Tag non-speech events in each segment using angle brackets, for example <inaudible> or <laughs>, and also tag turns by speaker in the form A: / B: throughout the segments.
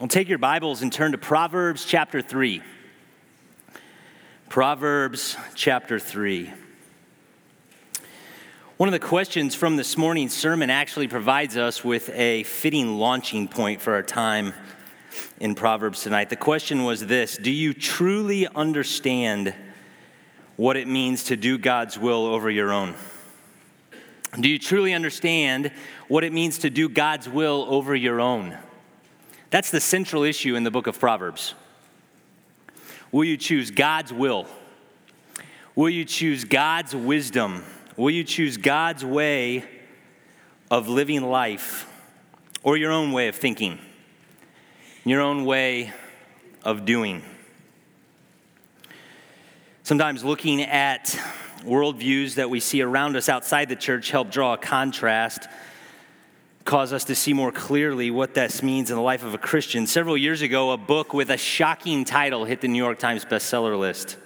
A: Well, take your Bibles and turn to Proverbs chapter 3. Proverbs chapter 3. One of the questions from this morning's sermon actually provides us with a fitting launching point for our time in Proverbs tonight. The question was this Do you truly understand what it means to do God's will over your own? Do you truly understand what it means to do God's will over your own? That's the central issue in the book of Proverbs. Will you choose God's will? Will you choose God's wisdom? Will you choose God's way of living life or your own way of thinking, your own way of doing? Sometimes looking at worldviews that we see around us outside the church help draw a contrast cause us to see more clearly what this means in the life of a Christian. Several years ago, a book with a shocking title hit the New York Times bestseller list.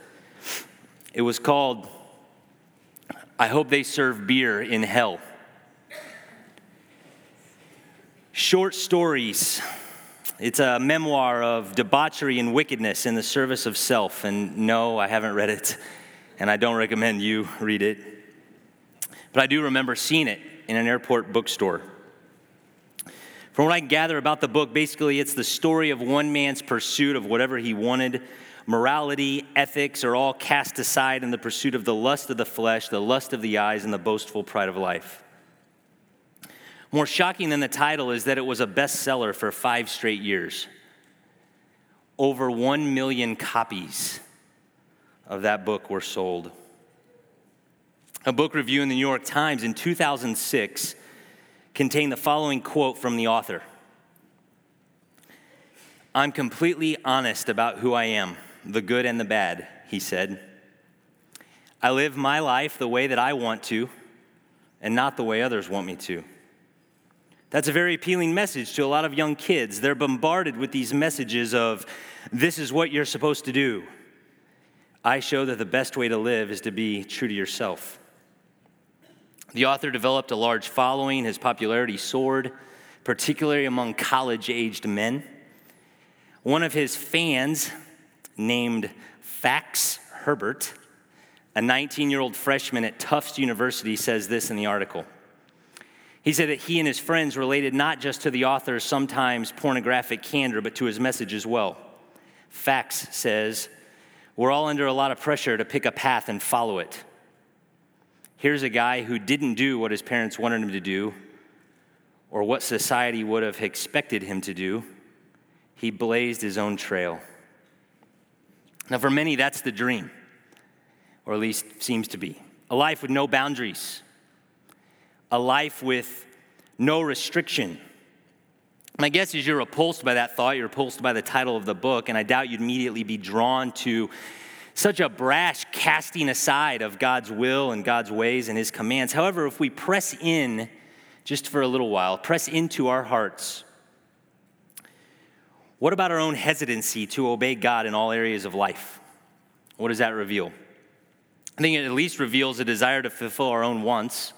A: It was called I Hope They Serve Beer in Hell. Short stories. It's a memoir of debauchery and wickedness in the service of self. And no, I haven't read it, and I don't recommend you read it. But I do remember seeing it in an airport bookstore. From what I gather about the book, basically it's the story of one man's pursuit of whatever he wanted. Morality, ethics are all cast aside in the pursuit of the lust of the flesh, the lust of the eyes, and the boastful pride of life. More shocking than the title is that it was a bestseller for five straight years. Over one million copies of that book were sold. A book review in the New York Times in 2006 contain the following quote from the author I'm completely honest about who I am, the good and the bad, he said. I live my life the way that I want to and not the way others want me to. That's a very appealing message to a lot of young kids. They're bombarded with these messages of, this is what you're supposed to do. I show that the best way to live is to be true to yourself. The author developed a large following. His popularity soared, particularly among college aged men. One of his fans, named Fax Herbert, a 19 year old freshman at Tufts University, says this in the article. He said that he and his friends related not just to the author's sometimes pornographic candor, but to his message as well. Fax says, We're all under a lot of pressure to pick a path and follow it. Here's a guy who didn't do what his parents wanted him to do or what society would have expected him to do. He blazed his own trail. Now, for many, that's the dream, or at least seems to be a life with no boundaries, a life with no restriction. My guess is you're repulsed by that thought, you're repulsed by the title of the book, and I doubt you'd immediately be drawn to such a brash casting aside of God's will and God's ways and his commands. However, if we press in just for a little while, press into our hearts, what about our own hesitancy to obey God in all areas of life? What does that reveal? I think it at least reveals a desire to fulfill our own wants,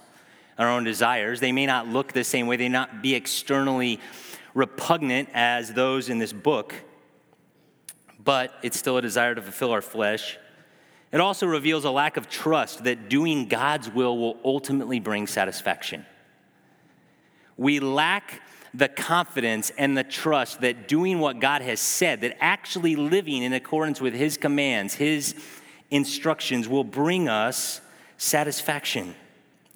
A: our own desires. They may not look the same way, they may not be externally repugnant as those in this book but it's still a desire to fulfill our flesh. It also reveals a lack of trust that doing God's will will ultimately bring satisfaction. We lack the confidence and the trust that doing what God has said, that actually living in accordance with His commands, His instructions, will bring us satisfaction.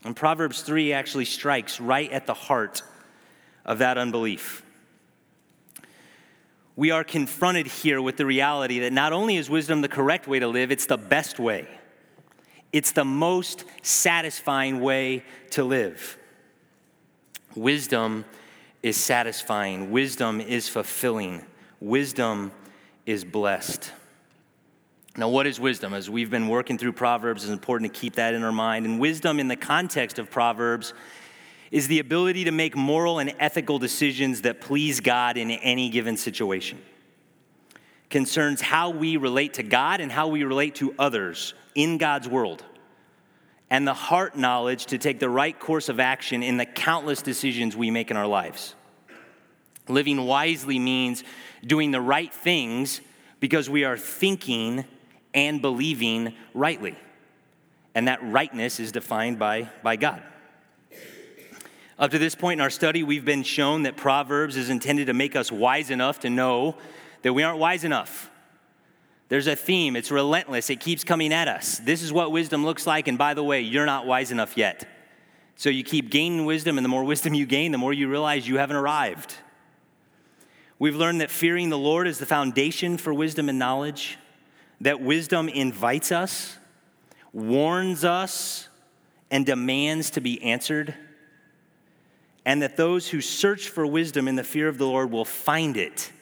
A: And Proverbs 3 actually strikes right at the heart of that unbelief we are confronted here with the reality that not only is wisdom the correct way to live, it's the best way. It's the most satisfying way to live. Wisdom is satisfying, wisdom is fulfilling, wisdom is blessed. Now, what is wisdom? As we've been working through Proverbs, it's important to keep that in our mind. And wisdom, in the context of Proverbs, is the ability to make moral and ethical decisions that please God in any given situation. Concerns how we relate to God and how we relate to others in God's world, and the heart knowledge to take the right course of action in the countless decisions we make in our lives. Living wisely means doing the right things because we are thinking and believing rightly. And that rightness is defined by, by God. Up to this point in our study, we've been shown that Proverbs is intended to make us wise enough to know that we aren't wise enough. There's a theme, it's relentless, it keeps coming at us. This is what wisdom looks like, and by the way, you're not wise enough yet. So you keep gaining wisdom, and the more wisdom you gain, the more you realize you haven't arrived. We've learned that fearing the Lord is the foundation for wisdom and knowledge, that wisdom invites us, warns us, and demands to be answered, and that those who search for wisdom in the fear of the Lord will find it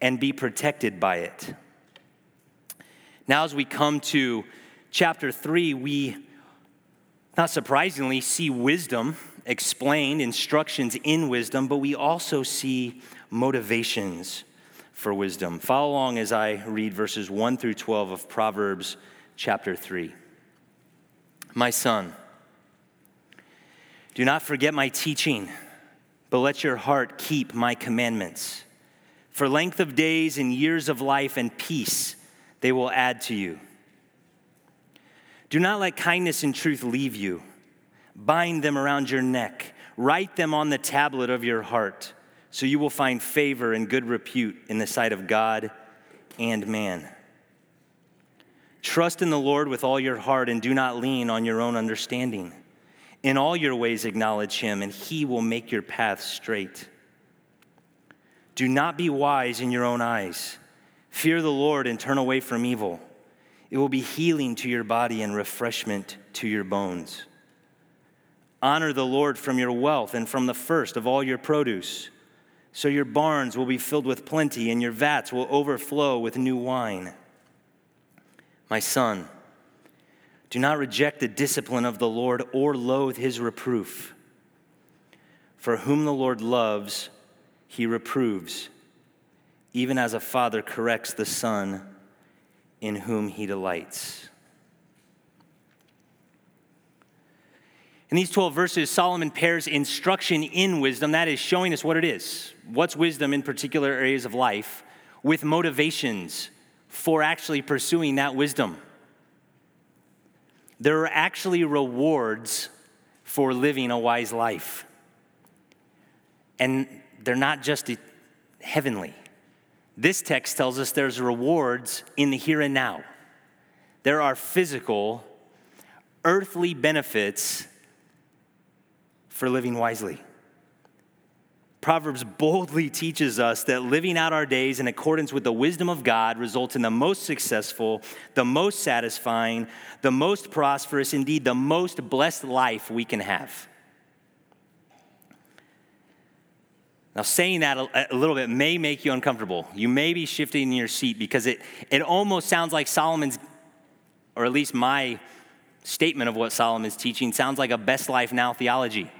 A: and be protected by it. Now, as we come to chapter 3, we, not surprisingly, see wisdom explained, instructions in wisdom, but we also see motivations for wisdom. Follow along as I read verses 1 through 12 of Proverbs chapter 3. My son, do not forget my teaching, but let your heart keep my commandments. For length of days and years of life and peace they will add to you. Do not let kindness and truth leave you. Bind them around your neck, write them on the tablet of your heart so you will find favor and good repute in the sight of God and man. Trust in the Lord with all your heart and do not lean on your own understanding. In all your ways, acknowledge him, and he will make your path straight. Do not be wise in your own eyes. Fear the Lord and turn away from evil. It will be healing to your body and refreshment to your bones. Honor the Lord from your wealth and from the first of all your produce. So your barns will be filled with plenty, and your vats will overflow with new wine. My son, do not reject the discipline of the Lord or loathe his reproof. For whom the Lord loves, he reproves, even as a father corrects the son in whom he delights. In these 12 verses, Solomon pairs instruction in wisdom, that is, showing us what it is what's wisdom in particular areas of life with motivations for actually pursuing that wisdom. There are actually rewards for living a wise life. And they're not just heavenly. This text tells us there's rewards in the here and now. There are physical, earthly benefits for living wisely. Proverbs boldly teaches us that living out our days in accordance with the wisdom of God results in the most successful, the most satisfying, the most prosperous, indeed, the most blessed life we can have. Now, saying that a, little bit may make you uncomfortable. You may be shifting in your seat because it, it almost sounds like Solomon's, or at least my statement of what Solomon's teaching, sounds like a best life now theology.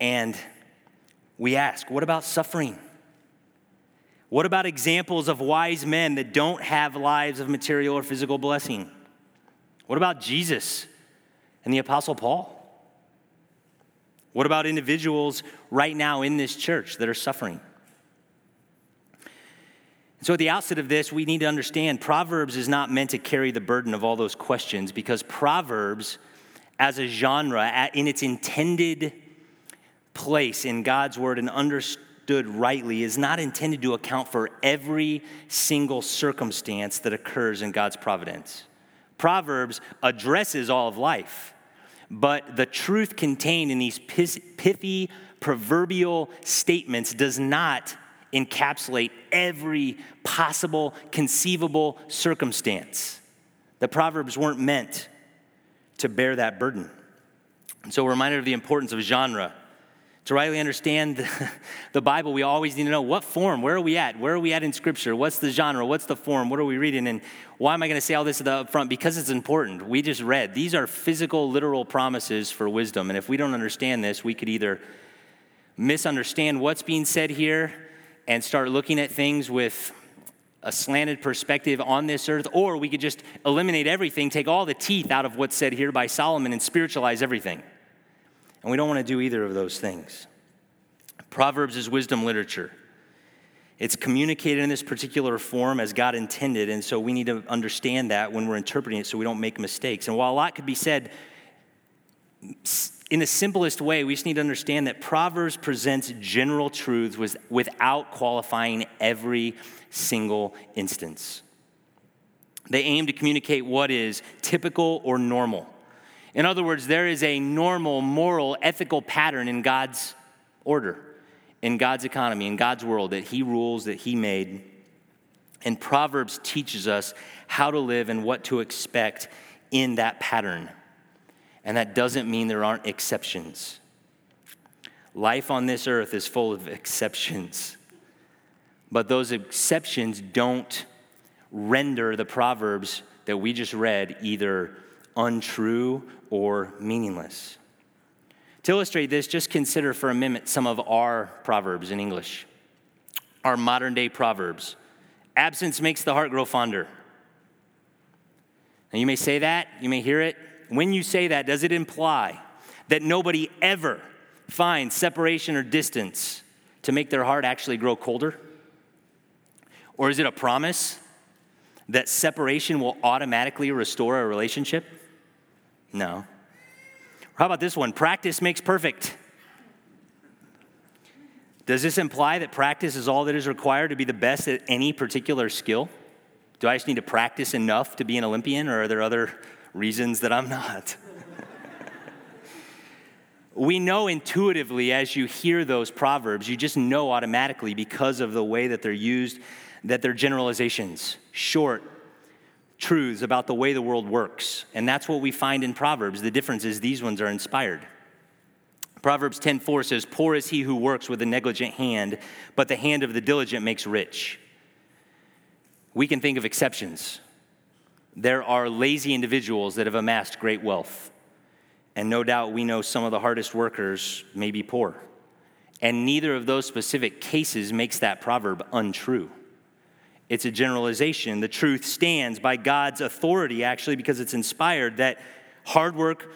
A: And we ask, what about suffering? What about examples of wise men that don't have lives of material or physical blessing? What about Jesus and the Apostle Paul? What about individuals right now in this church that are suffering? So, at the outset of this, we need to understand Proverbs is not meant to carry the burden of all those questions because Proverbs, as a genre, in its intended place in God's word and understood rightly is not intended to account for every single circumstance that occurs in God's providence. Proverbs addresses all of life, but the truth contained in these pithy proverbial statements does not encapsulate every possible conceivable circumstance. The Proverbs weren't meant to bear that burden. And so, we're reminded of the importance of genre to rightly understand <laughs> the Bible, we always need to know what form, where are we at? Where are we at in Scripture? What's the genre? What's the form? What are we reading? And why am I going to say all this up front? Because it's important. We just read. These are physical, literal promises for wisdom. And if we don't understand this, we could either misunderstand what's being said here and start looking at things with a slanted perspective on this earth, or we could just eliminate everything, take all the teeth out of what's said here by Solomon, and spiritualize everything. And we don't want to do either of those things. Proverbs is wisdom literature. It's communicated in this particular form as God intended, and so we need to understand that when we're interpreting it so we don't make mistakes. And while a lot could be said in the simplest way, we just need to understand that Proverbs presents general truths without qualifying every single instance. They aim to communicate what is typical or normal. In other words, there is a normal, moral, ethical pattern in God's order in God's economy, in God's world that He rules, that He made. And Proverbs teaches us how to live and what to expect in that pattern. And that doesn't mean there aren't exceptions. Life on this earth is full of exceptions. But those exceptions don't render the Proverbs that we just read either untrue or meaningless. To illustrate this, just consider for a minute some of our proverbs in English, our modern day proverbs. Absence makes the heart grow fonder. Now, you may say that, you may hear it. When you say that, does it imply that nobody ever finds separation or distance to make their heart actually grow colder? Or is it a promise that separation will automatically restore a relationship? No. How about this one? Practice makes perfect. Does this imply that practice is all that is required to be the best at any particular skill? Do I just need to practice enough to be an Olympian, or are there other reasons that I'm not? <laughs> we know intuitively as you hear those proverbs, you just know automatically because of the way that they're used that they're generalizations, short, truths about the way the world works. And that's what we find in Proverbs. The difference is these ones are inspired. Proverbs 10:4 says, "Poor is he who works with a negligent hand, but the hand of the diligent makes rich." We can think of exceptions. There are lazy individuals that have amassed great wealth. And no doubt we know some of the hardest workers may be poor. And neither of those specific cases makes that proverb untrue. It's a generalization. The truth stands by God's authority, actually, because it's inspired that hard work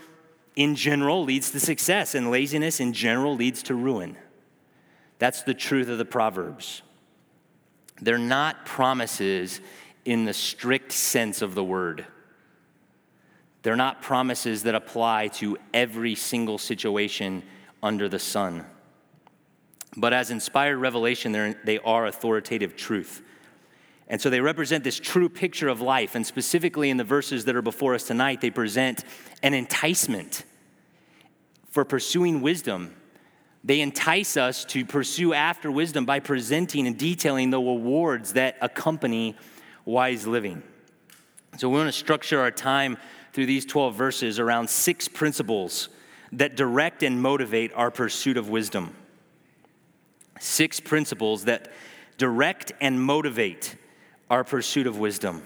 A: in general leads to success, and laziness in general leads to ruin. That's the truth of the Proverbs. They're not promises in the strict sense of the word. They're not promises that apply to every single situation under the sun. But as inspired revelation, they are authoritative truth. And so they represent this true picture of life. And specifically in the verses that are before us tonight, they present an enticement for pursuing wisdom. They entice us to pursue after wisdom by presenting and detailing the rewards that accompany wise living. So we want to structure our time through these 12 verses around six principles that direct and motivate our pursuit of wisdom. Six principles that direct and motivate our pursuit of wisdom.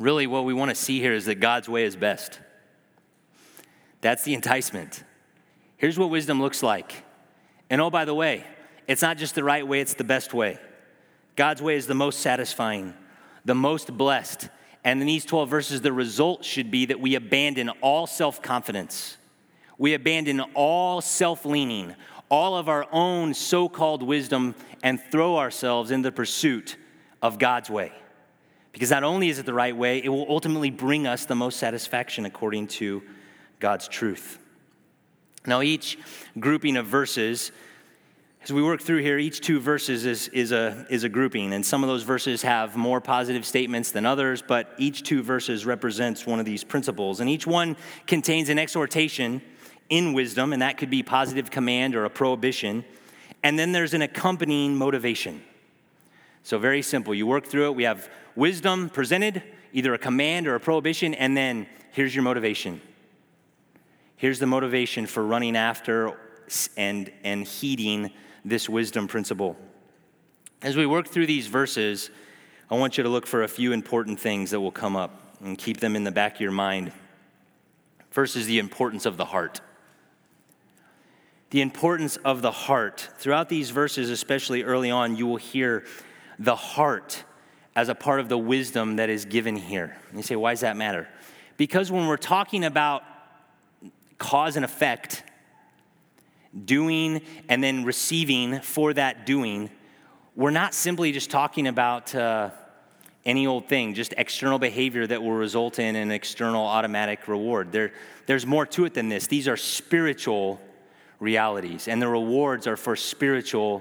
A: Really, what we want to see here is that God's way is best. That's the enticement. Here's what wisdom looks like. And oh, by the way, it's not just the right way, it's the best way. God's way is the most satisfying, the most blessed. And in these 12 verses, the result should be that we abandon all self confidence. We abandon all self leaning, all of our own so called wisdom and throw ourselves in the pursuit of God's way. Because not only is it the right way, it will ultimately bring us the most satisfaction according to God's truth. Now, each grouping of verses, as we work through here, each two verses is, is, a, is a grouping. And some of those verses have more positive statements than others, but each two verses represents one of these principles. And each one contains an exhortation in wisdom, and that could be positive command or a prohibition. And then there's an accompanying motivation. So, very simple. You work through it. We have wisdom presented, either a command or a prohibition, and then here's your motivation. Here's the motivation for running after and, and heeding this wisdom principle. As we work through these verses, I want you to look for a few important things that will come up and keep them in the back of your mind. First is the importance of the heart the importance of the heart. Throughout these verses, especially early on, you will hear the heart as a part of the wisdom that is given here. You say, why does that matter? Because when we're talking about cause and effect, doing and then receiving for that doing, we're not simply just talking about uh, any old thing, just external behavior that will result in an external automatic reward. There, there's more to it than this. These are spiritual realities, and the rewards are for spiritual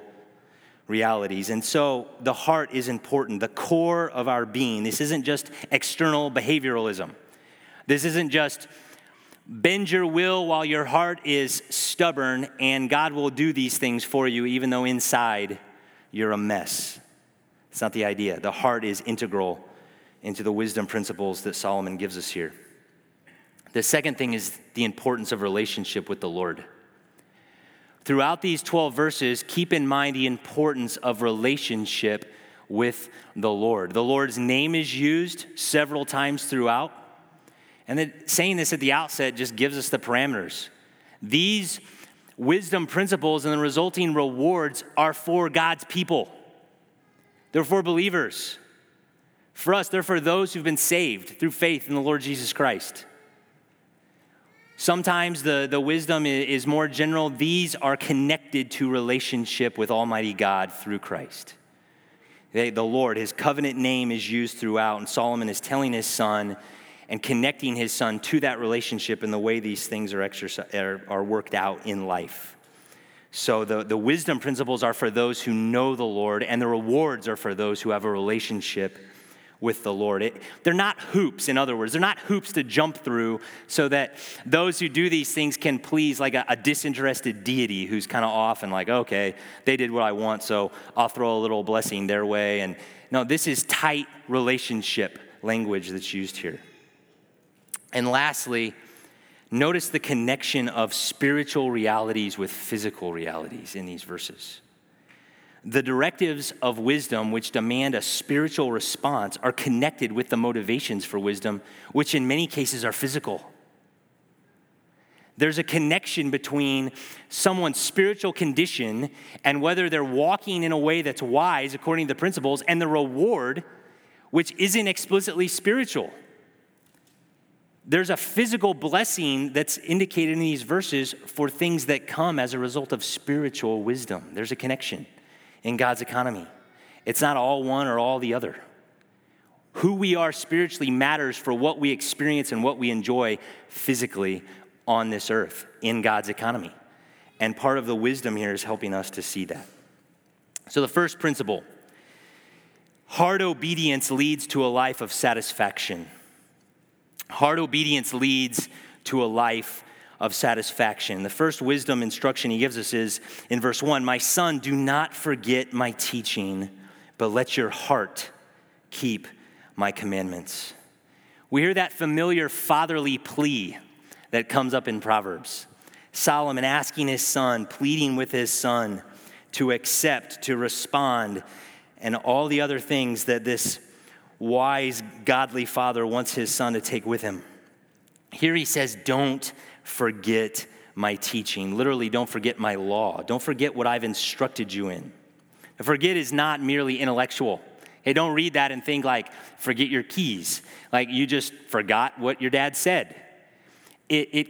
A: realities. And so the heart is important, the core of our being. This isn't just external behavioralism. This isn't just bend your will while your heart is stubborn, and God will do these things for you, even though inside you're a mess. It's not the idea. The heart is integral into the wisdom principles that Solomon gives us here. The second thing is the importance of relationship with the Lord. Throughout these 12 verses, keep in mind the importance of relationship with the Lord. The Lord's name is used several times throughout. And then saying this at the outset just gives us the parameters. These wisdom principles and the resulting rewards are for God's people, they're for believers. For us, they're for those who've been saved through faith in the Lord Jesus Christ. Sometimes the, the wisdom is more general. These are connected to relationship with Almighty God through Christ. They, the Lord, his covenant name is used throughout, and Solomon is telling his son and connecting his son to that relationship and the way these things are, exercise, are, are worked out in life. So the, the wisdom principles are for those who know the Lord, and the rewards are for those who have a relationship with the Lord. It, they're not hoops, in other words. They're not hoops to jump through so that those who do these things can please like a, a disinterested deity who's kind of off and like, okay, they did what I want, so I'll throw a little blessing their way. And no, this is tight relationship language that's used here. And lastly, notice the connection of spiritual realities with physical realities in these verses. The directives of wisdom, which demand a spiritual response, are connected with the motivations for wisdom, which in many cases are physical. There's a connection between someone's spiritual condition and whether they're walking in a way that's wise according to the principles and the reward, which isn't explicitly spiritual there's a physical blessing that's indicated in these verses for things that come as a result of spiritual wisdom. There's a connection in God's economy. It's not all one or all the other. Who we are spiritually matters for what we experience and what we enjoy physically on this earth in God's economy. And part of the wisdom here is helping us to see that. So, the first principle hard obedience leads to a life of satisfaction. Hard obedience leads to a life of satisfaction. The first wisdom instruction he gives us is in verse 1 My son, do not forget my teaching, but let your heart keep my commandments. We hear that familiar fatherly plea that comes up in Proverbs. Solomon asking his son, pleading with his son to accept, to respond, and all the other things that this wise, godly father wants his son to take with him. Here he says, Don't forget my teaching. Literally, don't forget my law. Don't forget what I've instructed you in. forget is not merely intellectual. Hey, don't read that and think like, forget your keys. Like you just forgot what your dad said. It, it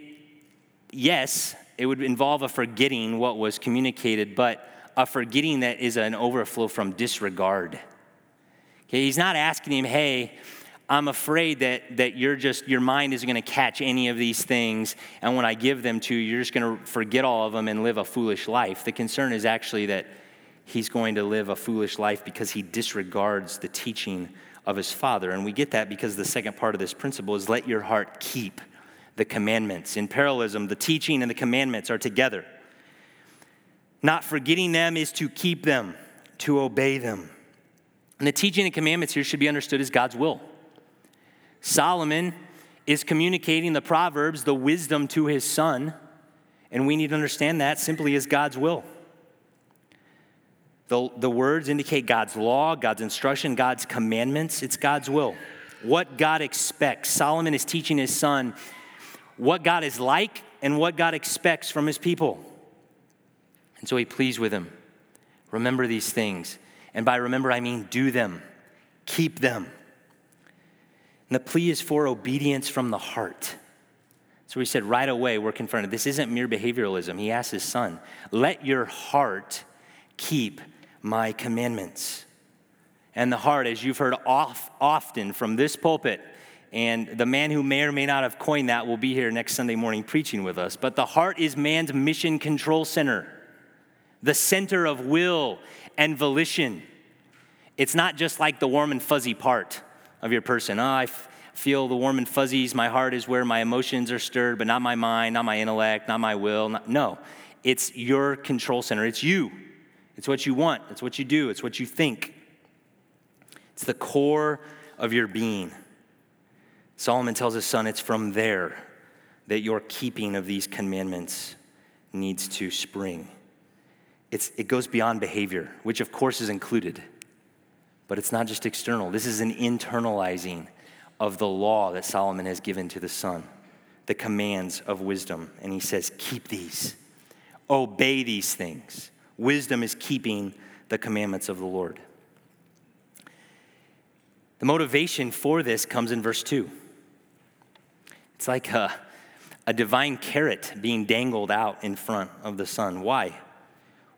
A: yes, it would involve a forgetting what was communicated, but a forgetting that is an overflow from disregard. Okay, he's not asking him, hey, I'm afraid that, that you're just, your mind isn't going to catch any of these things, and when I give them to you, you're just going to forget all of them and live a foolish life. The concern is actually that he's going to live a foolish life because he disregards the teaching of his father. And we get that because the second part of this principle is let your heart keep the commandments. In parallelism, the teaching and the commandments are together. Not forgetting them is to keep them, to obey them. And the teaching and commandments here should be understood as God's will. Solomon is communicating the Proverbs, the wisdom to his son, and we need to understand that simply as God's will. The, the words indicate God's law, God's instruction, God's commandments. It's God's will. What God expects. Solomon is teaching his son what God is like and what God expects from his people. And so he pleads with him remember these things. And by remember, I mean do them, keep them. And the plea is for obedience from the heart. So we said right away, we're confronted. This isn't mere behavioralism. He asked his son, Let your heart keep my commandments. And the heart, as you've heard off, often from this pulpit, and the man who may or may not have coined that will be here next Sunday morning preaching with us. But the heart is man's mission control center, the center of will and volition. It's not just like the warm and fuzzy part of your person. Oh, I f- feel the warm and fuzzies. My heart is where my emotions are stirred, but not my mind, not my intellect, not my will. Not, no, it's your control center. It's you. It's what you want. It's what you do. It's what you think. It's the core of your being. Solomon tells his son it's from there that your keeping of these commandments needs to spring. It's, it goes beyond behavior, which of course is included, but it's not just external. This is an internalizing of the law that Solomon has given to the son, the commands of wisdom. And he says, Keep these, obey these things. Wisdom is keeping the commandments of the Lord. The motivation for this comes in verse 2. It's like a, a divine carrot being dangled out in front of the son. Why?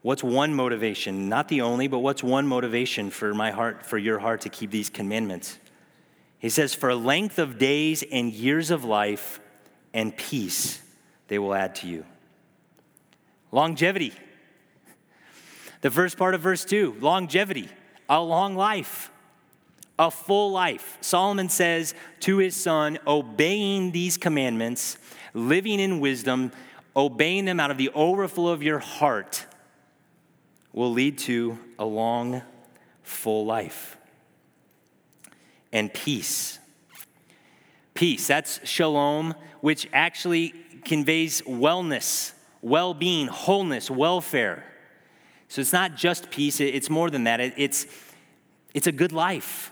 A: What's one motivation? Not the only, but what's one motivation for my heart, for your heart to keep these commandments? He says, For a length of days and years of life and peace they will add to you. Longevity. The first part of verse 2 longevity, a long life a full life. Solomon says to his son, obeying these commandments, living in wisdom, obeying them out of the overflow of your heart will lead to a long, full life and peace. Peace, that's shalom, which actually conveys wellness, well being, wholeness, welfare. So it's not just peace, it's more than that. It's, it's a good life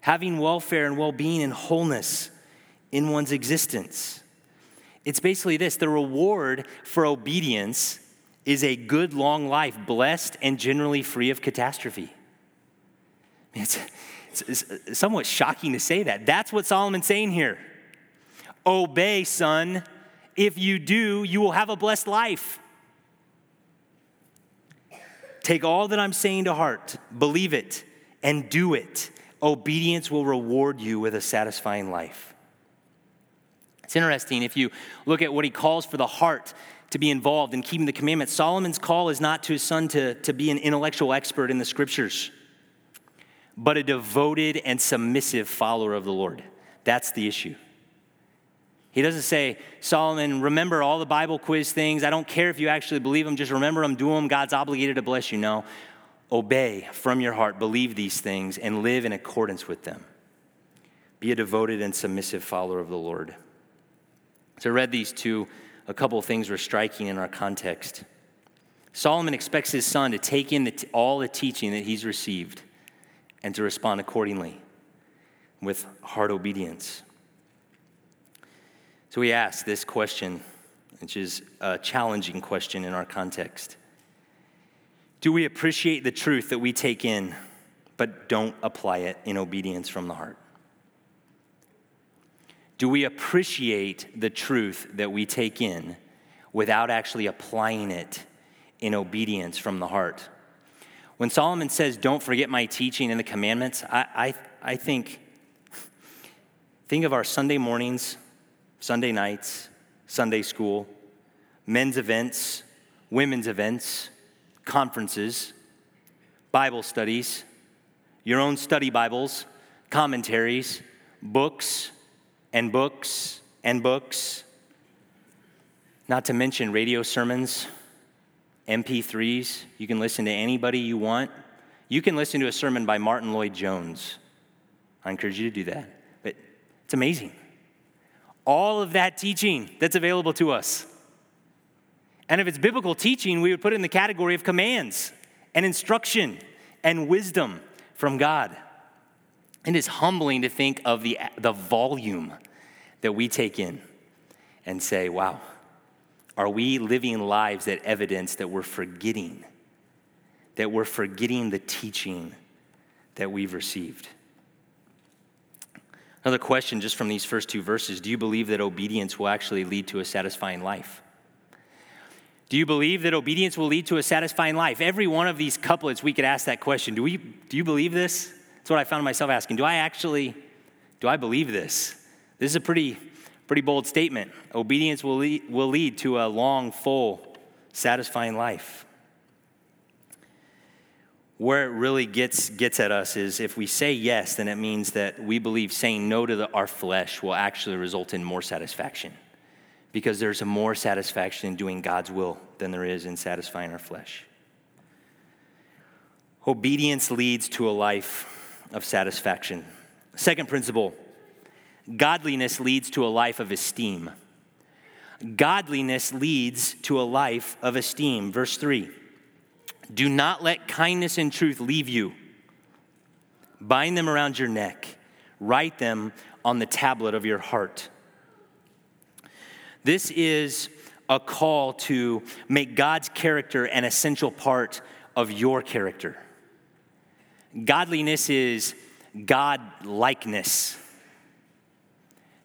A: having welfare and well being and wholeness in one's existence. It's basically this the reward for obedience is a good long life, blessed and generally free of catastrophe. It's, it's, it's somewhat shocking to say that. That's what Solomon's saying here. Obey, son. If you do, you will have a blessed life. Take all that I'm saying to heart, believe it, and do it obedience will reward you with a satisfying life. It's interesting if you look at what he calls for the heart to be involved in keeping the commandments. Solomon's call is not to his son to, to be an intellectual expert in the scriptures, but a devoted and submissive follower of the Lord. That's the issue. He doesn't say, Solomon, remember all the Bible quiz things. I don't care if you actually believe them, just remember them, do them. God's obligated to bless you. No, Obey from your heart, believe these things, and live in accordance with them. Be a devoted and submissive follower of the Lord. So I read these two, a couple of things were striking in our context. Solomon expects his son to take in the, all the teaching that he's received and to respond accordingly with heart obedience. So we ask this question, which is a challenging question in our context do we appreciate the truth that we take in, but don't apply it in obedience from the heart? Do we appreciate the truth that we take in without actually applying it in obedience from the heart? When Solomon says, Don't forget my teaching and the commandments, I, I, I think, think of our Sunday mornings, Sunday nights, Sunday school, men's events, women's events conferences, Bible studies, your own study Bibles, commentaries, books and books and books, not to mention radio sermons, MP3s. You can listen to anybody you want. You can listen to a sermon by Martyn Lloyd-Jones. I encourage you to do that. But it's amazing. All of that teaching that's available to us. And if it's biblical teaching, we would put it in the category of commands and instruction and wisdom from God. It is humbling to think of the, the volume that we take in and say, wow, are we living lives that evidence that we're forgetting, that we're forgetting the teaching that we've received? Another question just from these first two verses Do you believe that obedience will actually lead to a satisfying life? Do you believe that obedience will lead to a satisfying life? Every one of these couplets, we could ask that question. Do, we, do you believe this? That's what I found myself asking. Do I actually, do I believe this? This is a pretty, pretty bold statement. Obedience will lead, will lead to a long, full, satisfying life. Where it really gets, gets at us is if we say yes, then it means that we believe saying no to the, our flesh will actually result in more satisfaction because there's more satisfaction in doing God's will than there is in satisfying our flesh. Obedience leads to a life of satisfaction. Second principle godliness leads to a life of esteem. Godliness leads to a life of esteem. Verse 3 Do not let kindness and truth leave you. Bind them around your neck, write them on the tablet of your heart. This is a call to make God's character an essential part of your character. Godliness is God likeness.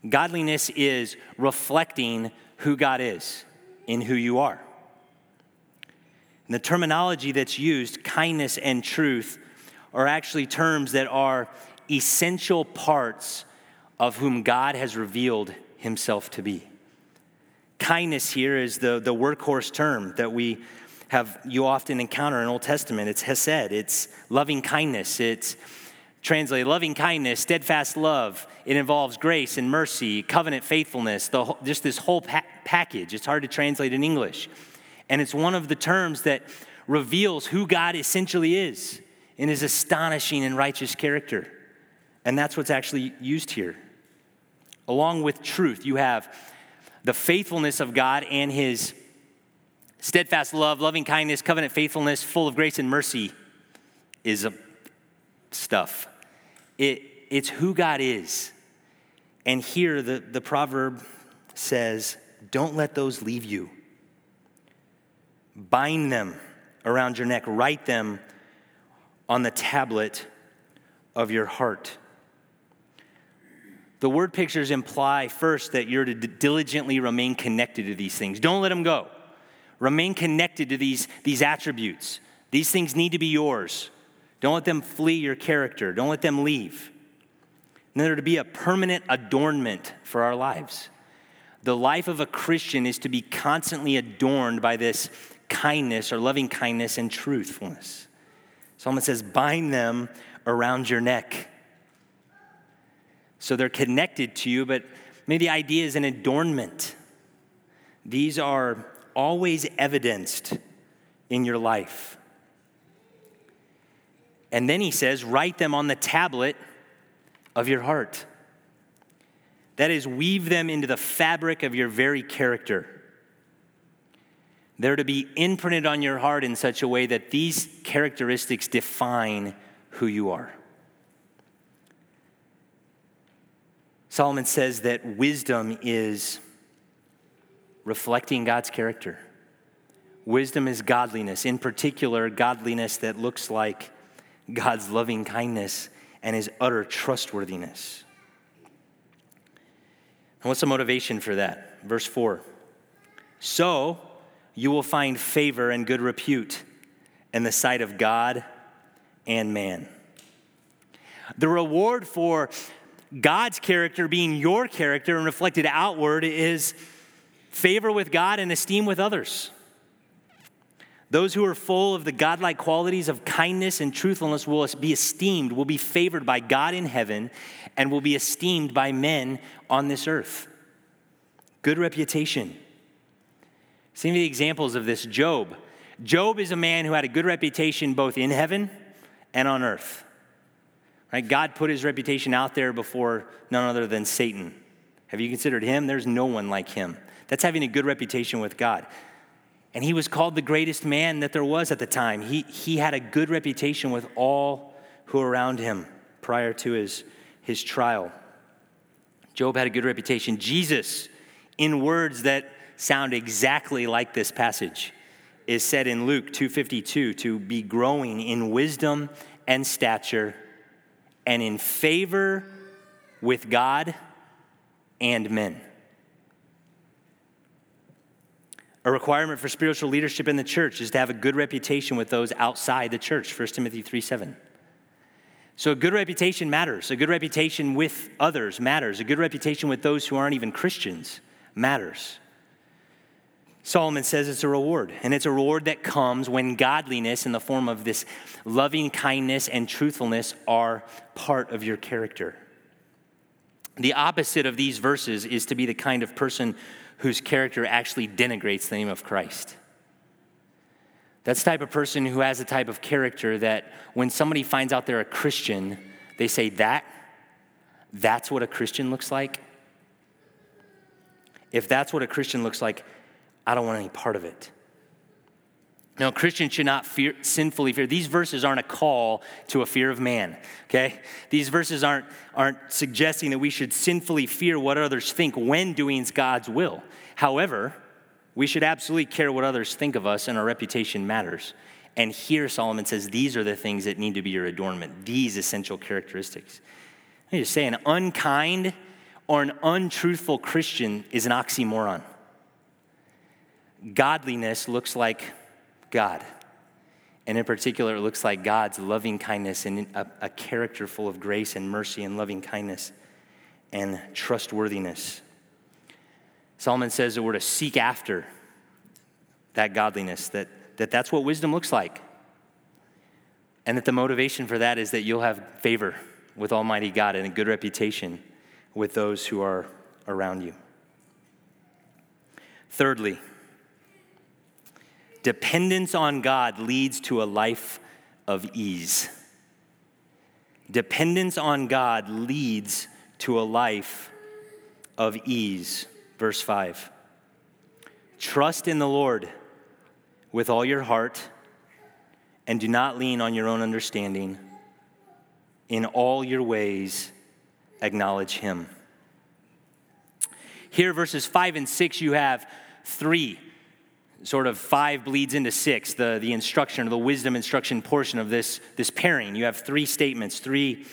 A: Godliness is reflecting who God is in who you are. And the terminology that's used, kindness and truth, are actually terms that are essential parts of whom God has revealed himself to be. Kindness here is the, the workhorse term that we have you often encounter in Old Testament. It's hesed, it's loving kindness, it's translated loving kindness, steadfast love. It involves grace and mercy, covenant faithfulness, the, just this whole pa- package. It's hard to translate in English. And it's one of the terms that reveals who God essentially is in his astonishing and righteous character. And that's what's actually used here. Along with truth, you have the faithfulness of God and his steadfast love, loving kindness, covenant faithfulness, full of grace and mercy is a stuff. It, it's who God is. And here the, the proverb says, Don't let those leave you. Bind them around your neck, write them on the tablet of your heart. The word pictures imply first that you're to diligently remain connected to these things. Don't let them go. Remain connected to these, these attributes. These things need to be yours. Don't let them flee your character. Don't let them leave. And they're to be a permanent adornment for our lives. The life of a Christian is to be constantly adorned by this kindness or loving kindness and truthfulness. Solomon says, bind them around your neck. So they're connected to you, but maybe the idea is an adornment. These are always evidenced in your life. And then he says, write them on the tablet of your heart. That is, weave them into the fabric of your very character. They're to be imprinted on your heart in such a way that these characteristics define who you are. Solomon says that wisdom is reflecting God's character. Wisdom is godliness, in particular, godliness that looks like God's loving kindness and his utter trustworthiness. And what's the motivation for that? Verse 4 So you will find favor and good repute in the sight of God and man. The reward for God's character being your character and reflected outward is favor with God and esteem with others. Those who are full of the godlike qualities of kindness and truthfulness will be esteemed, will be favored by God in heaven, and will be esteemed by men on this earth. Good reputation. Some of the examples of this Job. Job is a man who had a good reputation both in heaven and on earth. Right? God put his reputation out there before none other than Satan. Have you considered him? There's no one like him. That's having a good reputation with God. And he was called the greatest man that there was at the time. He, he had a good reputation with all who were around him prior to his, his trial. Job had a good reputation. Jesus, in words that sound exactly like this passage, is said in Luke 2:52 to be growing in wisdom and stature and in favor with God and men. A requirement for spiritual leadership in the church is to have a good reputation with those outside the church, 1 Timothy 3 7. So, a good reputation matters. A good reputation with others matters. A good reputation with those who aren't even Christians matters. Solomon says it's a reward, and it's a reward that comes when godliness in the form of this loving kindness and truthfulness are part of your character. The opposite of these verses is to be the kind of person whose character actually denigrates the name of Christ. That's the type of person who has a type of character that when somebody finds out they're a Christian, they say, That, that's what a Christian looks like. If that's what a Christian looks like, I don't want any part of it. No, Christians should not fear, sinfully fear. These verses aren't a call to a fear of man, okay? These verses aren't, aren't suggesting that we should sinfully fear what others think when doing God's will. However, we should absolutely care what others think of us, and our reputation matters. And here Solomon says these are the things that need to be your adornment, these essential characteristics. Let me just say an unkind or an untruthful Christian is an oxymoron. Godliness looks like God. And in particular, it looks like God's loving kindness and a, a character full of grace and mercy and loving kindness and trustworthiness. Solomon says that we're to seek after that godliness, that, that that's what wisdom looks like. And that the motivation for that is that you'll have favor with Almighty God and a good reputation with those who are around you. Thirdly, dependence on God leads to a life of ease. Dependence on God leads to a life of ease. Verse 5 Trust in the Lord with all your heart and do not lean on your own understanding. In all your ways, acknowledge Him. Here, verses 5 and 6, you have three. Sort of five bleeds into six, the, the instruction, the wisdom instruction portion of this, this pairing. You have three statements, three,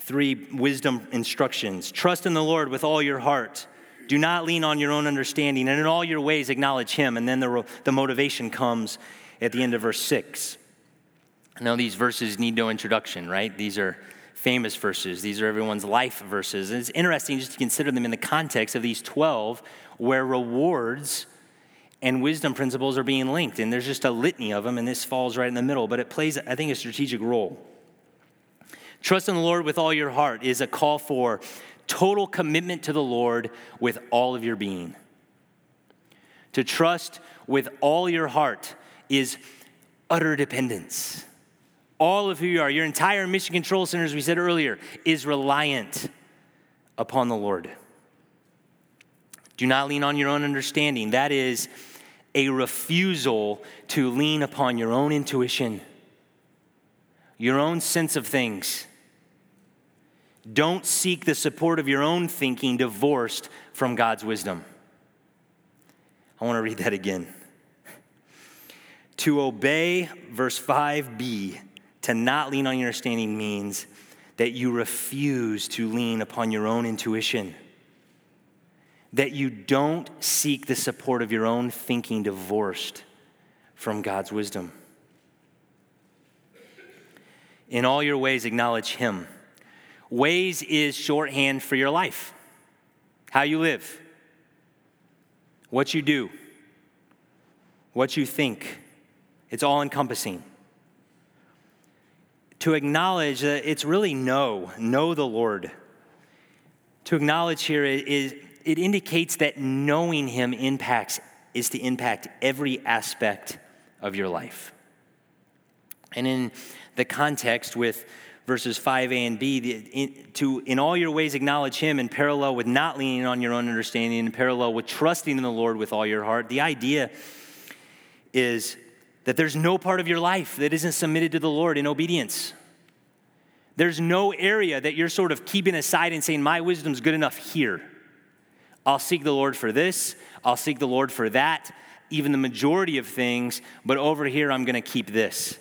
A: three wisdom instructions. Trust in the Lord with all your heart do not lean on your own understanding, and in all your ways acknowledge Him. And then the, the motivation comes at the end of verse 6. Now, these verses need no introduction, right? These are famous verses, these are everyone's life verses. And it's interesting just to consider them in the context of these 12, where rewards and wisdom principles are being linked. And there's just a litany of them, and this falls right in the middle, but it plays, I think, a strategic role. Trust in the Lord with all your heart is a call for total commitment to the Lord with all of your being. To trust with all your heart is utter dependence. All of who you are, your entire mission control center, as we said earlier, is reliant upon the Lord. Do not lean on your own understanding. That is a refusal to lean upon your own intuition, your own sense of things don't seek the support of your own thinking divorced from God's wisdom. I want to read that again. To obey, verse 5b, to not lean on your understanding means that you refuse to lean upon your own intuition, that you don't seek the support of your own thinking divorced from God's wisdom. In all your ways, acknowledge Him Ways is shorthand for your life, how you live, what you do, what you think. It's all encompassing. To acknowledge that it's really know, know the Lord. To acknowledge here is it indicates that knowing Him impacts is to impact every aspect of your life. And in the context with verses 5a and b in, to in all your ways acknowledge him in parallel with not leaning on your own understanding in parallel with trusting in the lord with all your heart the idea is that there's no part of your life that isn't submitted to the lord in obedience there's no area that you're sort of keeping aside and saying my wisdom's good enough here i'll seek the lord for this i'll seek the lord for that even the majority of things but over here i'm going to keep this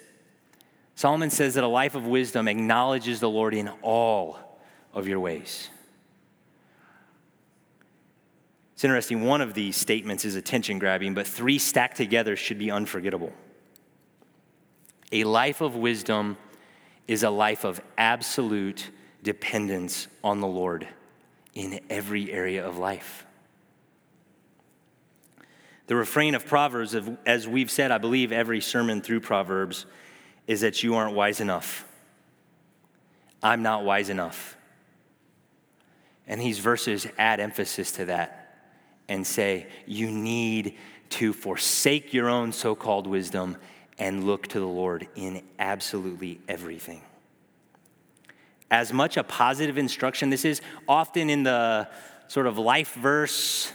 A: Solomon says that a life of wisdom acknowledges the Lord in all of your ways. It's interesting, one of these statements is attention grabbing, but three stacked together should be unforgettable. A life of wisdom is a life of absolute dependence on the Lord in every area of life. The refrain of Proverbs, as we've said, I believe every sermon through Proverbs, is that you aren't wise enough. I'm not wise enough. And these verses add emphasis to that and say, you need to forsake your own so called wisdom and look to the Lord in absolutely everything. As much a positive instruction, this is often in the sort of life verse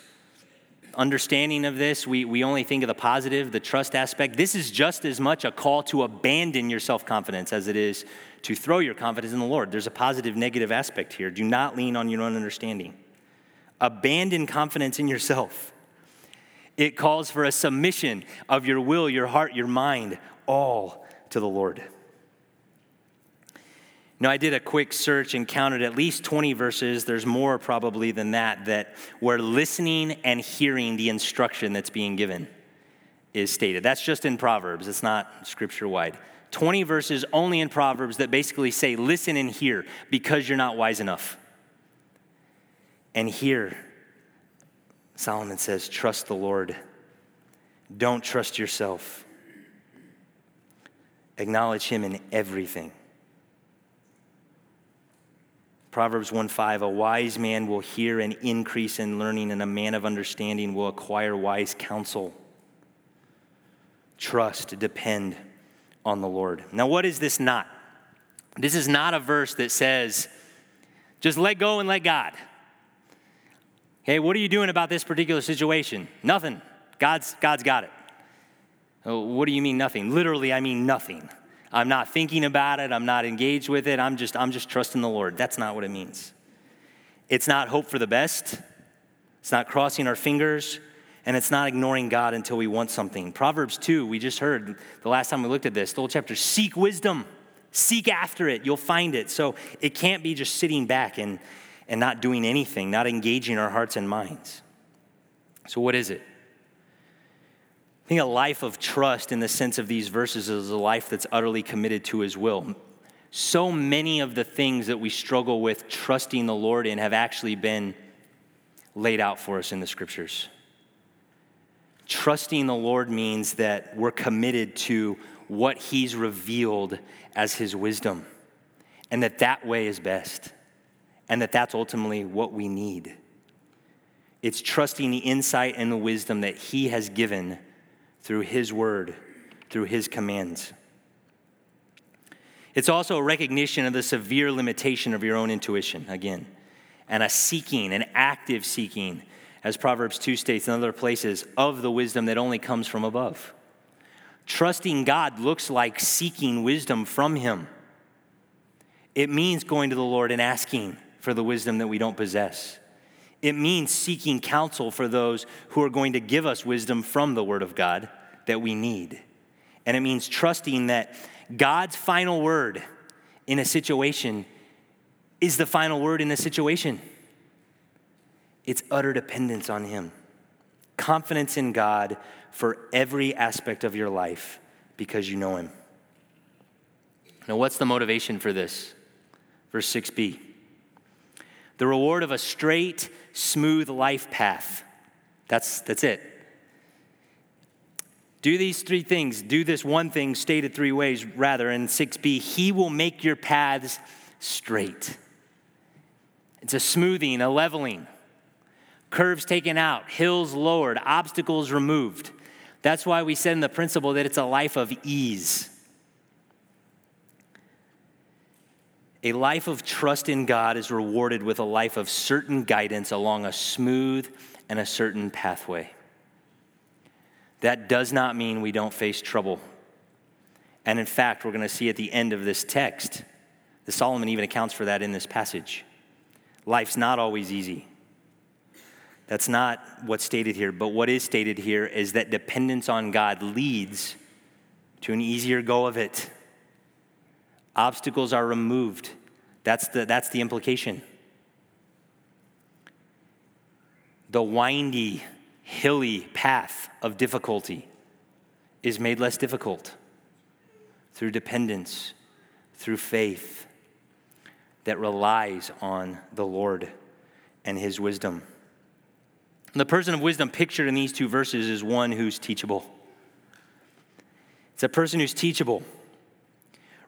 A: understanding of this, we, we only think of the positive, the trust aspect. This is just as much a call to abandon your self confidence as it is to throw your confidence in the Lord. There's a positive, negative aspect here. Do not lean on your own understanding. Abandon confidence in yourself. It calls for a submission of your will, your heart, your mind, all to the Lord. Now, I did a quick search and counted at least 20 verses. There's more probably than that, that where listening and hearing the instruction that's being given is stated. That's just in Proverbs, it's not scripture wide. 20 verses only in Proverbs that basically say, listen and hear because you're not wise enough. And here, Solomon says, trust the Lord. Don't trust yourself. Acknowledge him in everything. Proverbs 1:5 A wise man will hear and increase in learning and a man of understanding will acquire wise counsel. Trust, depend on the Lord. Now what is this not? This is not a verse that says just let go and let God. Okay, what are you doing about this particular situation? Nothing. God's God's got it. Oh, what do you mean nothing? Literally, I mean nothing. I'm not thinking about it. I'm not engaged with it. I'm just, I'm just trusting the Lord. That's not what it means. It's not hope for the best. It's not crossing our fingers. And it's not ignoring God until we want something. Proverbs 2, we just heard the last time we looked at this, the whole chapter seek wisdom, seek after it, you'll find it. So it can't be just sitting back and, and not doing anything, not engaging our hearts and minds. So, what is it? I think a life of trust in the sense of these verses is a life that's utterly committed to his will. So many of the things that we struggle with trusting the Lord in have actually been laid out for us in the scriptures. Trusting the Lord means that we're committed to what he's revealed as his wisdom and that that way is best and that that's ultimately what we need. It's trusting the insight and the wisdom that he has given through His word, through His commands. It's also a recognition of the severe limitation of your own intuition, again, and a seeking, an active seeking, as Proverbs 2 states in other places, of the wisdom that only comes from above. Trusting God looks like seeking wisdom from Him. It means going to the Lord and asking for the wisdom that we don't possess. It means seeking counsel for those who are going to give us wisdom from the Word of God that we need. And it means trusting that God's final word in a situation is the final word in a situation. It's utter dependence on Him, confidence in God for every aspect of your life because you know Him. Now, what's the motivation for this? Verse 6b the reward of a straight, smooth life path. That's, that's it. Do these three things. Do this one thing stated three ways, rather. In 6b, He will make your paths straight. It's a smoothing, a leveling, curves taken out, hills lowered, obstacles removed. That's why we said in the principle that it's a life of ease. A life of trust in God is rewarded with a life of certain guidance along a smooth and a certain pathway. That does not mean we don't face trouble. And in fact, we're going to see at the end of this text, that Solomon even accounts for that in this passage. Life's not always easy. That's not what's stated here, but what is stated here is that dependence on God leads to an easier go of it. Obstacles are removed. That's the, that's the implication. the windy, hilly path of difficulty is made less difficult through dependence, through faith that relies on the Lord and his wisdom. The person of wisdom pictured in these two verses is one who's teachable. It's a person who's teachable.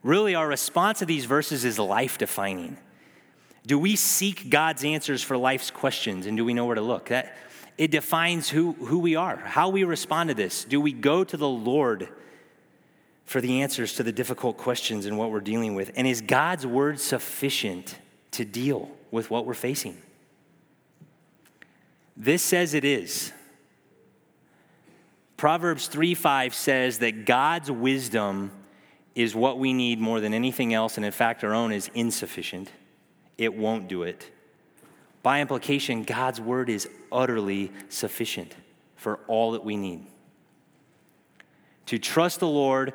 A: Really, our response to these verses is life defining. Do we seek God's answers for life's questions and do we know where to look? That, it defines who, who we are, how we respond to this. Do we go to the Lord for the answers to the difficult questions and what we're dealing with? And is God's word sufficient to deal with what we're facing? This says it is. Proverbs 3 5 says that God's wisdom is what we need more than anything else, and in fact, our own is insufficient. It won't do it. By implication, God's word is utterly sufficient for all that we need. To trust the Lord,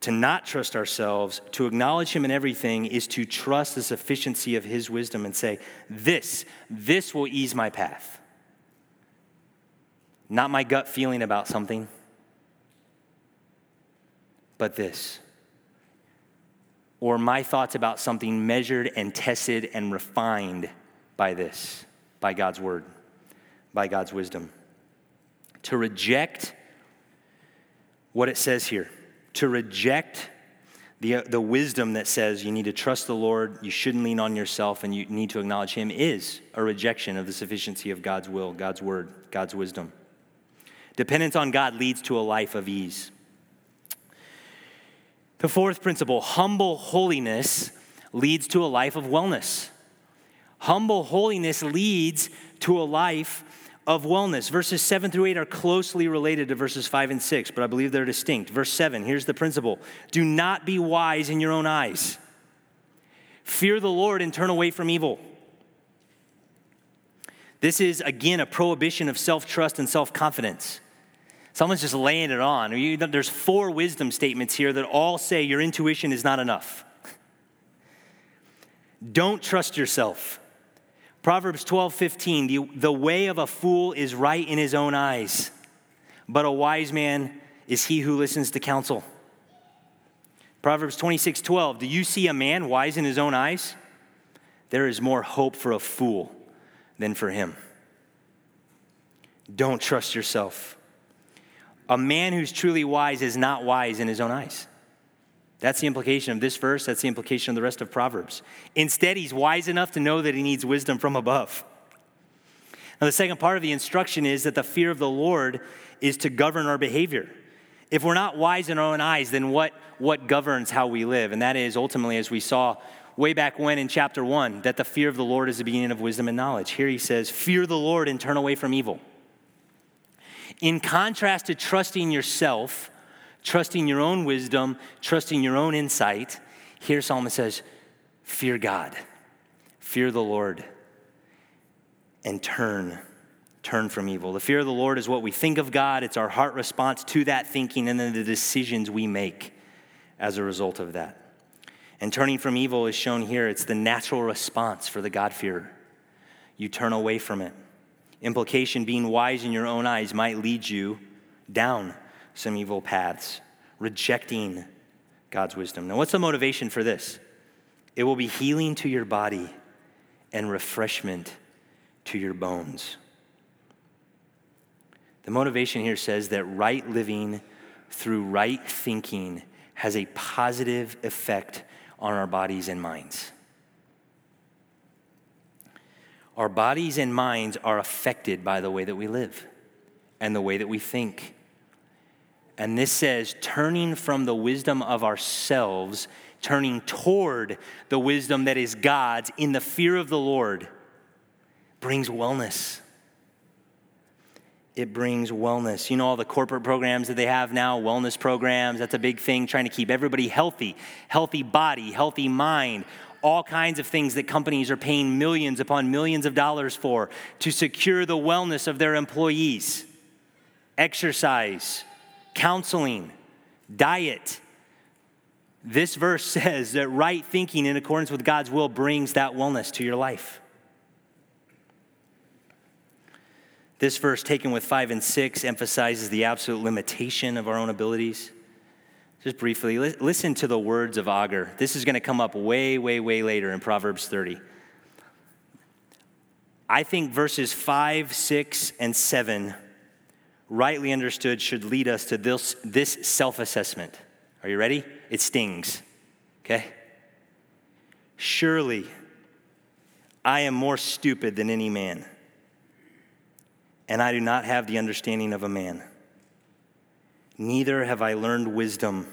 A: to not trust ourselves, to acknowledge Him in everything, is to trust the sufficiency of His wisdom and say, This, this will ease my path. Not my gut feeling about something, but this. Or my thoughts about something measured and tested and refined by this, by God's word, by God's wisdom. To reject what it says here, to reject the, the wisdom that says you need to trust the Lord, you shouldn't lean on yourself, and you need to acknowledge Him is a rejection of the sufficiency of God's will, God's word, God's wisdom. Dependence on God leads to a life of ease. The fourth principle humble holiness leads to a life of wellness. Humble holiness leads to a life of wellness. Verses 7 through 8 are closely related to verses 5 and 6, but I believe they're distinct. Verse 7, here's the principle Do not be wise in your own eyes. Fear the Lord and turn away from evil. This is, again, a prohibition of self trust and self confidence. Solomon's just laying it on. There's four wisdom statements here that all say your intuition is not enough. Don't trust yourself. Proverbs 12, 15, the, the way of a fool is right in his own eyes, but a wise man is he who listens to counsel. Proverbs 26, 12, do you see a man wise in his own eyes? There is more hope for a fool than for him. Don't trust yourself. A man who's truly wise is not wise in his own eyes. That's the implication of this verse. That's the implication of the rest of Proverbs. Instead, he's wise enough to know that he needs wisdom from above. Now, the second part of the instruction is that the fear of the Lord is to govern our behavior. If we're not wise in our own eyes, then what, what governs how we live? And that is ultimately, as we saw way back when in chapter one, that the fear of the Lord is the beginning of wisdom and knowledge. Here he says, Fear the Lord and turn away from evil. In contrast to trusting yourself, trusting your own wisdom, trusting your own insight, here Solomon says, Fear God, fear the Lord, and turn. Turn from evil. The fear of the Lord is what we think of God, it's our heart response to that thinking, and then the decisions we make as a result of that. And turning from evil is shown here. It's the natural response for the God-fearer. You turn away from it. Implication being wise in your own eyes might lead you down some evil paths, rejecting God's wisdom. Now, what's the motivation for this? It will be healing to your body and refreshment to your bones. The motivation here says that right living through right thinking has a positive effect on our bodies and minds. Our bodies and minds are affected by the way that we live and the way that we think and this says, turning from the wisdom of ourselves, turning toward the wisdom that is God's in the fear of the Lord brings wellness. It brings wellness. You know, all the corporate programs that they have now, wellness programs, that's a big thing, trying to keep everybody healthy, healthy body, healthy mind, all kinds of things that companies are paying millions upon millions of dollars for to secure the wellness of their employees. Exercise, counseling, diet. This verse <laughs> says that right thinking in accordance with God's will brings that wellness to your life. This verse, taken with five and six, emphasizes the absolute limitation of our own abilities. Just briefly, listen to the words of Agur. This is going to come up way, way, way later in Proverbs 30. I think verses 5, 6, and 7, rightly understood, should lead us to this, this self assessment. Are you ready? It stings, okay? Surely I am more stupid than any man, and I do not have the understanding of a man. Neither have I learned wisdom,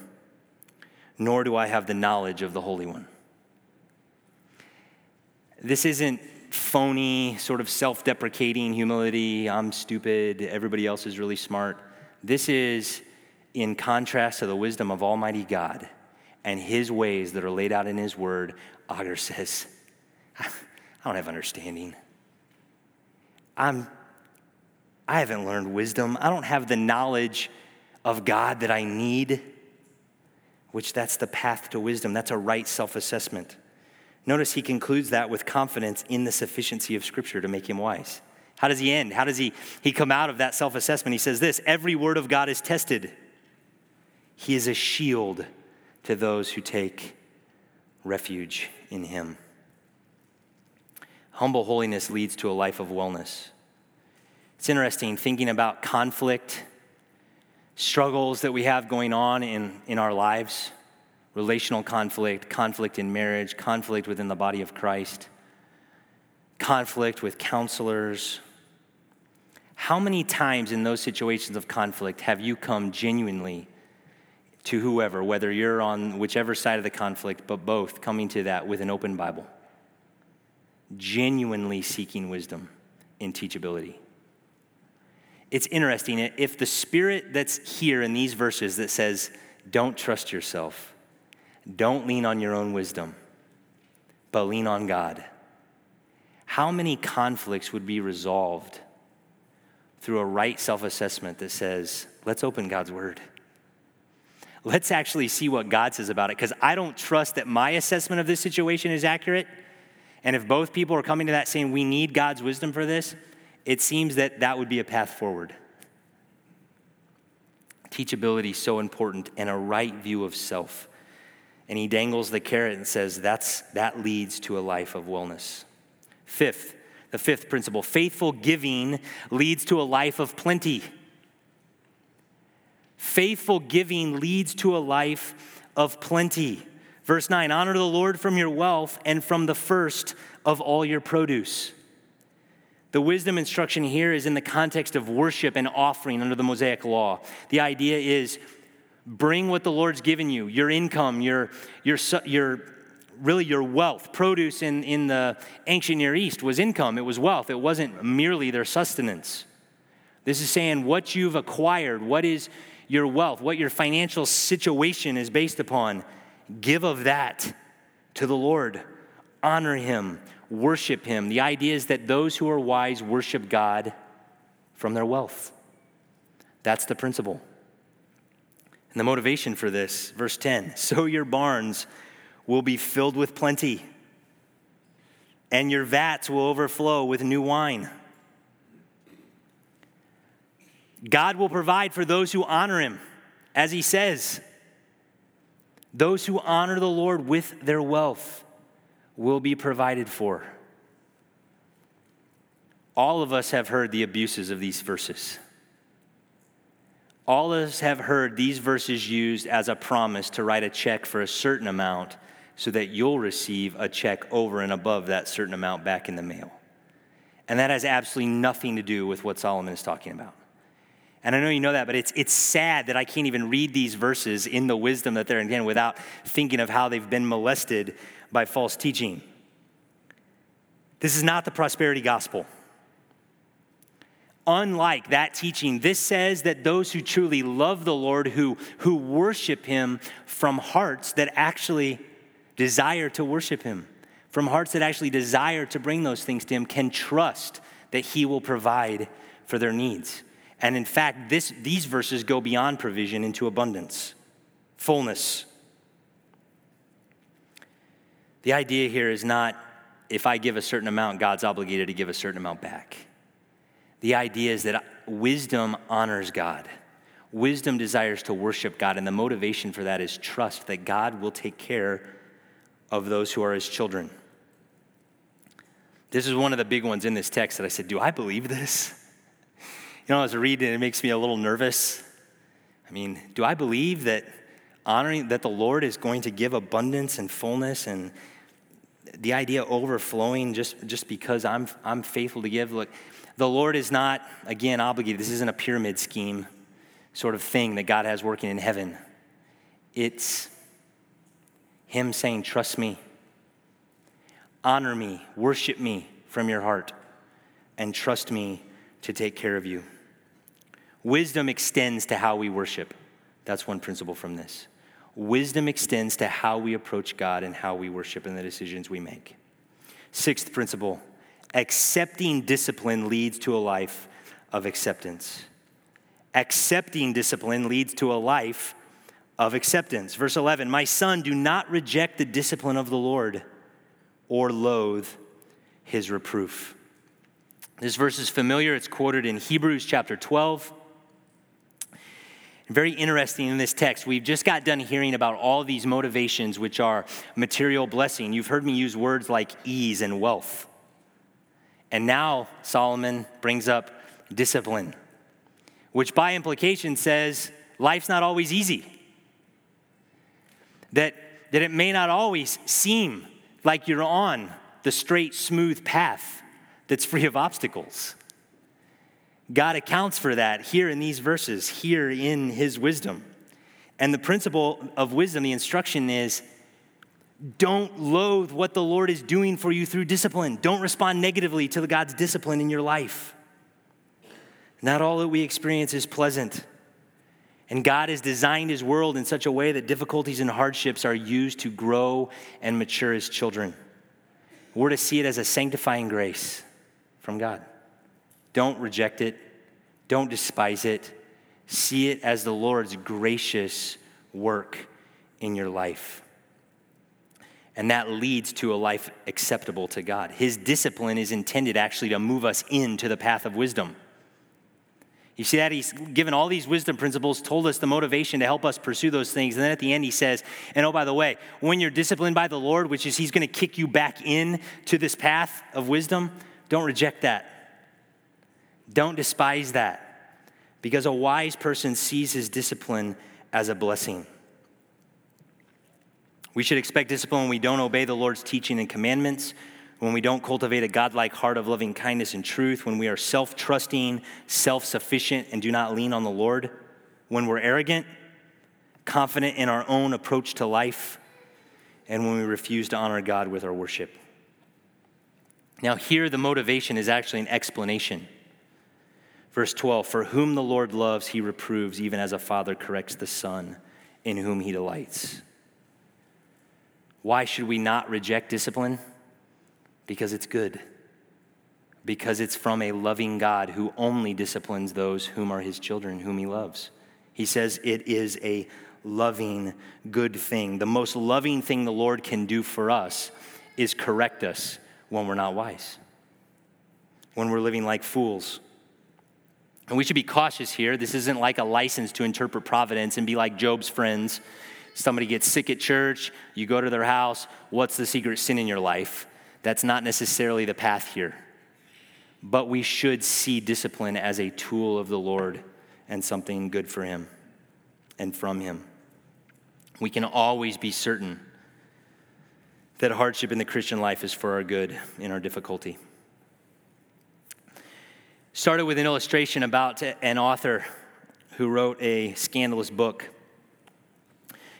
A: nor do I have the knowledge of the Holy One. This isn't phony, sort of self deprecating humility. I'm stupid. Everybody else is really smart. This is in contrast to the wisdom of Almighty God and His ways that are laid out in His Word. Agur says, <laughs> I don't have understanding. I'm, I haven't learned wisdom. I don't have the knowledge of God that I need, which that's the path to wisdom. That's a right self assessment. Notice he concludes that with confidence in the sufficiency of Scripture to make him wise. How does he end? How does he, he come out of that self assessment? He says this Every word of God is tested. He is a shield to those who take refuge in him. Humble holiness leads to a life of wellness. It's interesting thinking about conflict, struggles that we have going on in, in our lives relational conflict, conflict in marriage, conflict within the body of Christ, conflict with counselors. How many times in those situations of conflict have you come genuinely to whoever, whether you're on whichever side of the conflict, but both coming to that with an open Bible? Genuinely seeking wisdom in teachability. It's interesting, if the spirit that's here in these verses that says, don't trust yourself, don't lean on your own wisdom, but lean on God. How many conflicts would be resolved through a right self assessment that says, let's open God's word? Let's actually see what God says about it, because I don't trust that my assessment of this situation is accurate. And if both people are coming to that saying, we need God's wisdom for this, it seems that that would be a path forward. Teachability is so important and a right view of self and he dangles the carrot and says that's, that leads to a life of wellness. Fifth, the fifth principle faithful giving leads to a life of plenty. Faithful giving leads to a life of plenty. Verse 9 Honor the Lord from your wealth and from the first of all your produce. The wisdom instruction here is in the context of worship and offering under the Mosaic law. The idea is Bring what the Lord's given you your income, your, your, your really your wealth. Produce in, in the ancient Near East was income, it was wealth, it wasn't merely their sustenance. This is saying what you've acquired, what is your wealth, what your financial situation is based upon. Give of that to the Lord. Honor Him, worship Him. The idea is that those who are wise worship God from their wealth. That's the principle. And the motivation for this, verse 10 so your barns will be filled with plenty, and your vats will overflow with new wine. God will provide for those who honor him, as he says. Those who honor the Lord with their wealth will be provided for. All of us have heard the abuses of these verses. All of us have heard these verses used as a promise to write a check for a certain amount so that you'll receive a check over and above that certain amount back in the mail. And that has absolutely nothing to do with what Solomon is talking about. And I know you know that, but it's, it's sad that I can't even read these verses in the wisdom that they're in without thinking of how they've been molested by false teaching. This is not the prosperity gospel. Unlike that teaching, this says that those who truly love the Lord, who, who worship Him from hearts that actually desire to worship Him, from hearts that actually desire to bring those things to Him, can trust that He will provide for their needs. And in fact, this, these verses go beyond provision into abundance, fullness. The idea here is not if I give a certain amount, God's obligated to give a certain amount back. The idea is that wisdom honors God. Wisdom desires to worship God, and the motivation for that is trust that God will take care of those who are his children. This is one of the big ones in this text that I said, Do I believe this? You know, as I read it, it makes me a little nervous. I mean, do I believe that honoring that the Lord is going to give abundance and fullness and the idea overflowing just, just because I'm, I'm faithful to give? Look, the Lord is not, again, obligated. This isn't a pyramid scheme sort of thing that God has working in heaven. It's Him saying, Trust me, honor me, worship me from your heart, and trust me to take care of you. Wisdom extends to how we worship. That's one principle from this. Wisdom extends to how we approach God and how we worship and the decisions we make. Sixth principle accepting discipline leads to a life of acceptance. Accepting discipline leads to a life of acceptance. Verse 11 My son, do not reject the discipline of the Lord or loathe his reproof. This verse is familiar. It's quoted in Hebrews chapter 12. Very interesting in this text. We've just got done hearing about all these motivations, which are material blessing. You've heard me use words like ease and wealth. And now Solomon brings up discipline, which by implication says life's not always easy. That, that it may not always seem like you're on the straight, smooth path that's free of obstacles. God accounts for that here in these verses, here in his wisdom. And the principle of wisdom, the instruction is don't loathe what the Lord is doing for you through discipline. Don't respond negatively to God's discipline in your life. Not all that we experience is pleasant. And God has designed his world in such a way that difficulties and hardships are used to grow and mature his children. We're to see it as a sanctifying grace from God. Don't reject it, don't despise it. See it as the Lord's gracious work in your life. And that leads to a life acceptable to God. His discipline is intended actually to move us into the path of wisdom. You see that? He's given all these wisdom principles, told us the motivation to help us pursue those things. And then at the end, he says, and oh, by the way, when you're disciplined by the Lord, which is he's going to kick you back in to this path of wisdom, don't reject that. Don't despise that. Because a wise person sees his discipline as a blessing. We should expect discipline when we don't obey the Lord's teaching and commandments, when we don't cultivate a godlike heart of loving kindness and truth, when we are self trusting, self sufficient, and do not lean on the Lord, when we're arrogant, confident in our own approach to life, and when we refuse to honor God with our worship. Now, here the motivation is actually an explanation. Verse 12 For whom the Lord loves, he reproves, even as a father corrects the son in whom he delights. Why should we not reject discipline? Because it's good. Because it's from a loving God who only disciplines those whom are his children, whom he loves. He says it is a loving, good thing. The most loving thing the Lord can do for us is correct us when we're not wise, when we're living like fools. And we should be cautious here. This isn't like a license to interpret providence and be like Job's friends Somebody gets sick at church, you go to their house, what's the secret sin in your life? That's not necessarily the path here. But we should see discipline as a tool of the Lord and something good for Him and from Him. We can always be certain that hardship in the Christian life is for our good in our difficulty. Started with an illustration about an author who wrote a scandalous book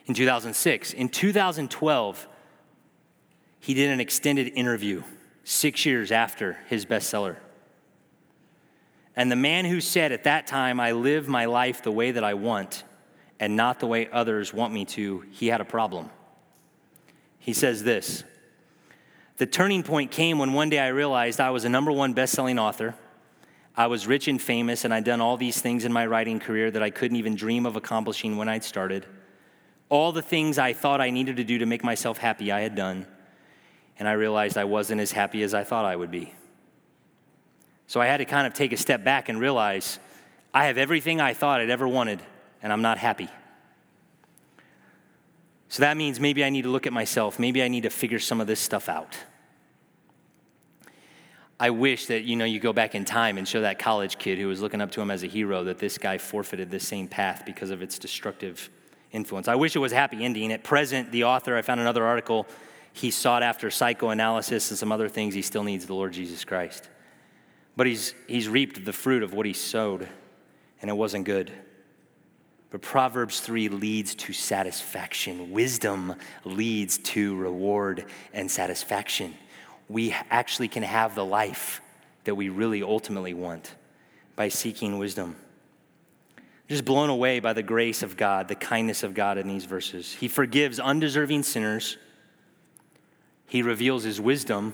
A: in 2006. In 2012, he did an extended interview six years after his bestseller. And the man who said at that time, I live my life the way that I want and not the way others want me to, he had a problem. He says this The turning point came when one day I realized I was a number one best selling author. I was rich and famous, and I'd done all these things in my writing career that I couldn't even dream of accomplishing when I'd started. All the things I thought I needed to do to make myself happy, I had done. And I realized I wasn't as happy as I thought I would be. So I had to kind of take a step back and realize I have everything I thought I'd ever wanted, and I'm not happy. So that means maybe I need to look at myself. Maybe I need to figure some of this stuff out. I wish that you know you go back in time and show that college kid who was looking up to him as a hero that this guy forfeited this same path because of its destructive influence. I wish it was a happy ending. At present, the author, I found another article, he sought after psychoanalysis and some other things. He still needs the Lord Jesus Christ. But he's, he's reaped the fruit of what he sowed, and it wasn't good. But Proverbs 3 leads to satisfaction. Wisdom leads to reward and satisfaction. We actually can have the life that we really ultimately want by seeking wisdom. Just blown away by the grace of God, the kindness of God in these verses. He forgives undeserving sinners, He reveals His wisdom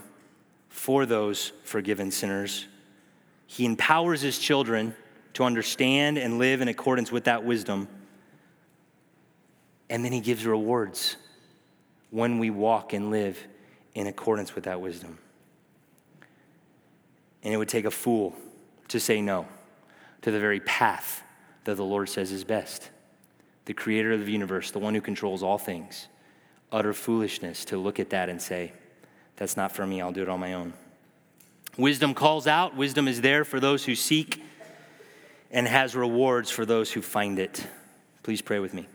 A: for those forgiven sinners. He empowers his children to understand and live in accordance with that wisdom. And then he gives rewards when we walk and live in accordance with that wisdom. And it would take a fool to say no to the very path that the Lord says is best. The creator of the universe, the one who controls all things, utter foolishness to look at that and say, That's not for me, I'll do it on my own. Wisdom calls out, wisdom is there for those who seek, and has rewards for those who find it. Please pray with me.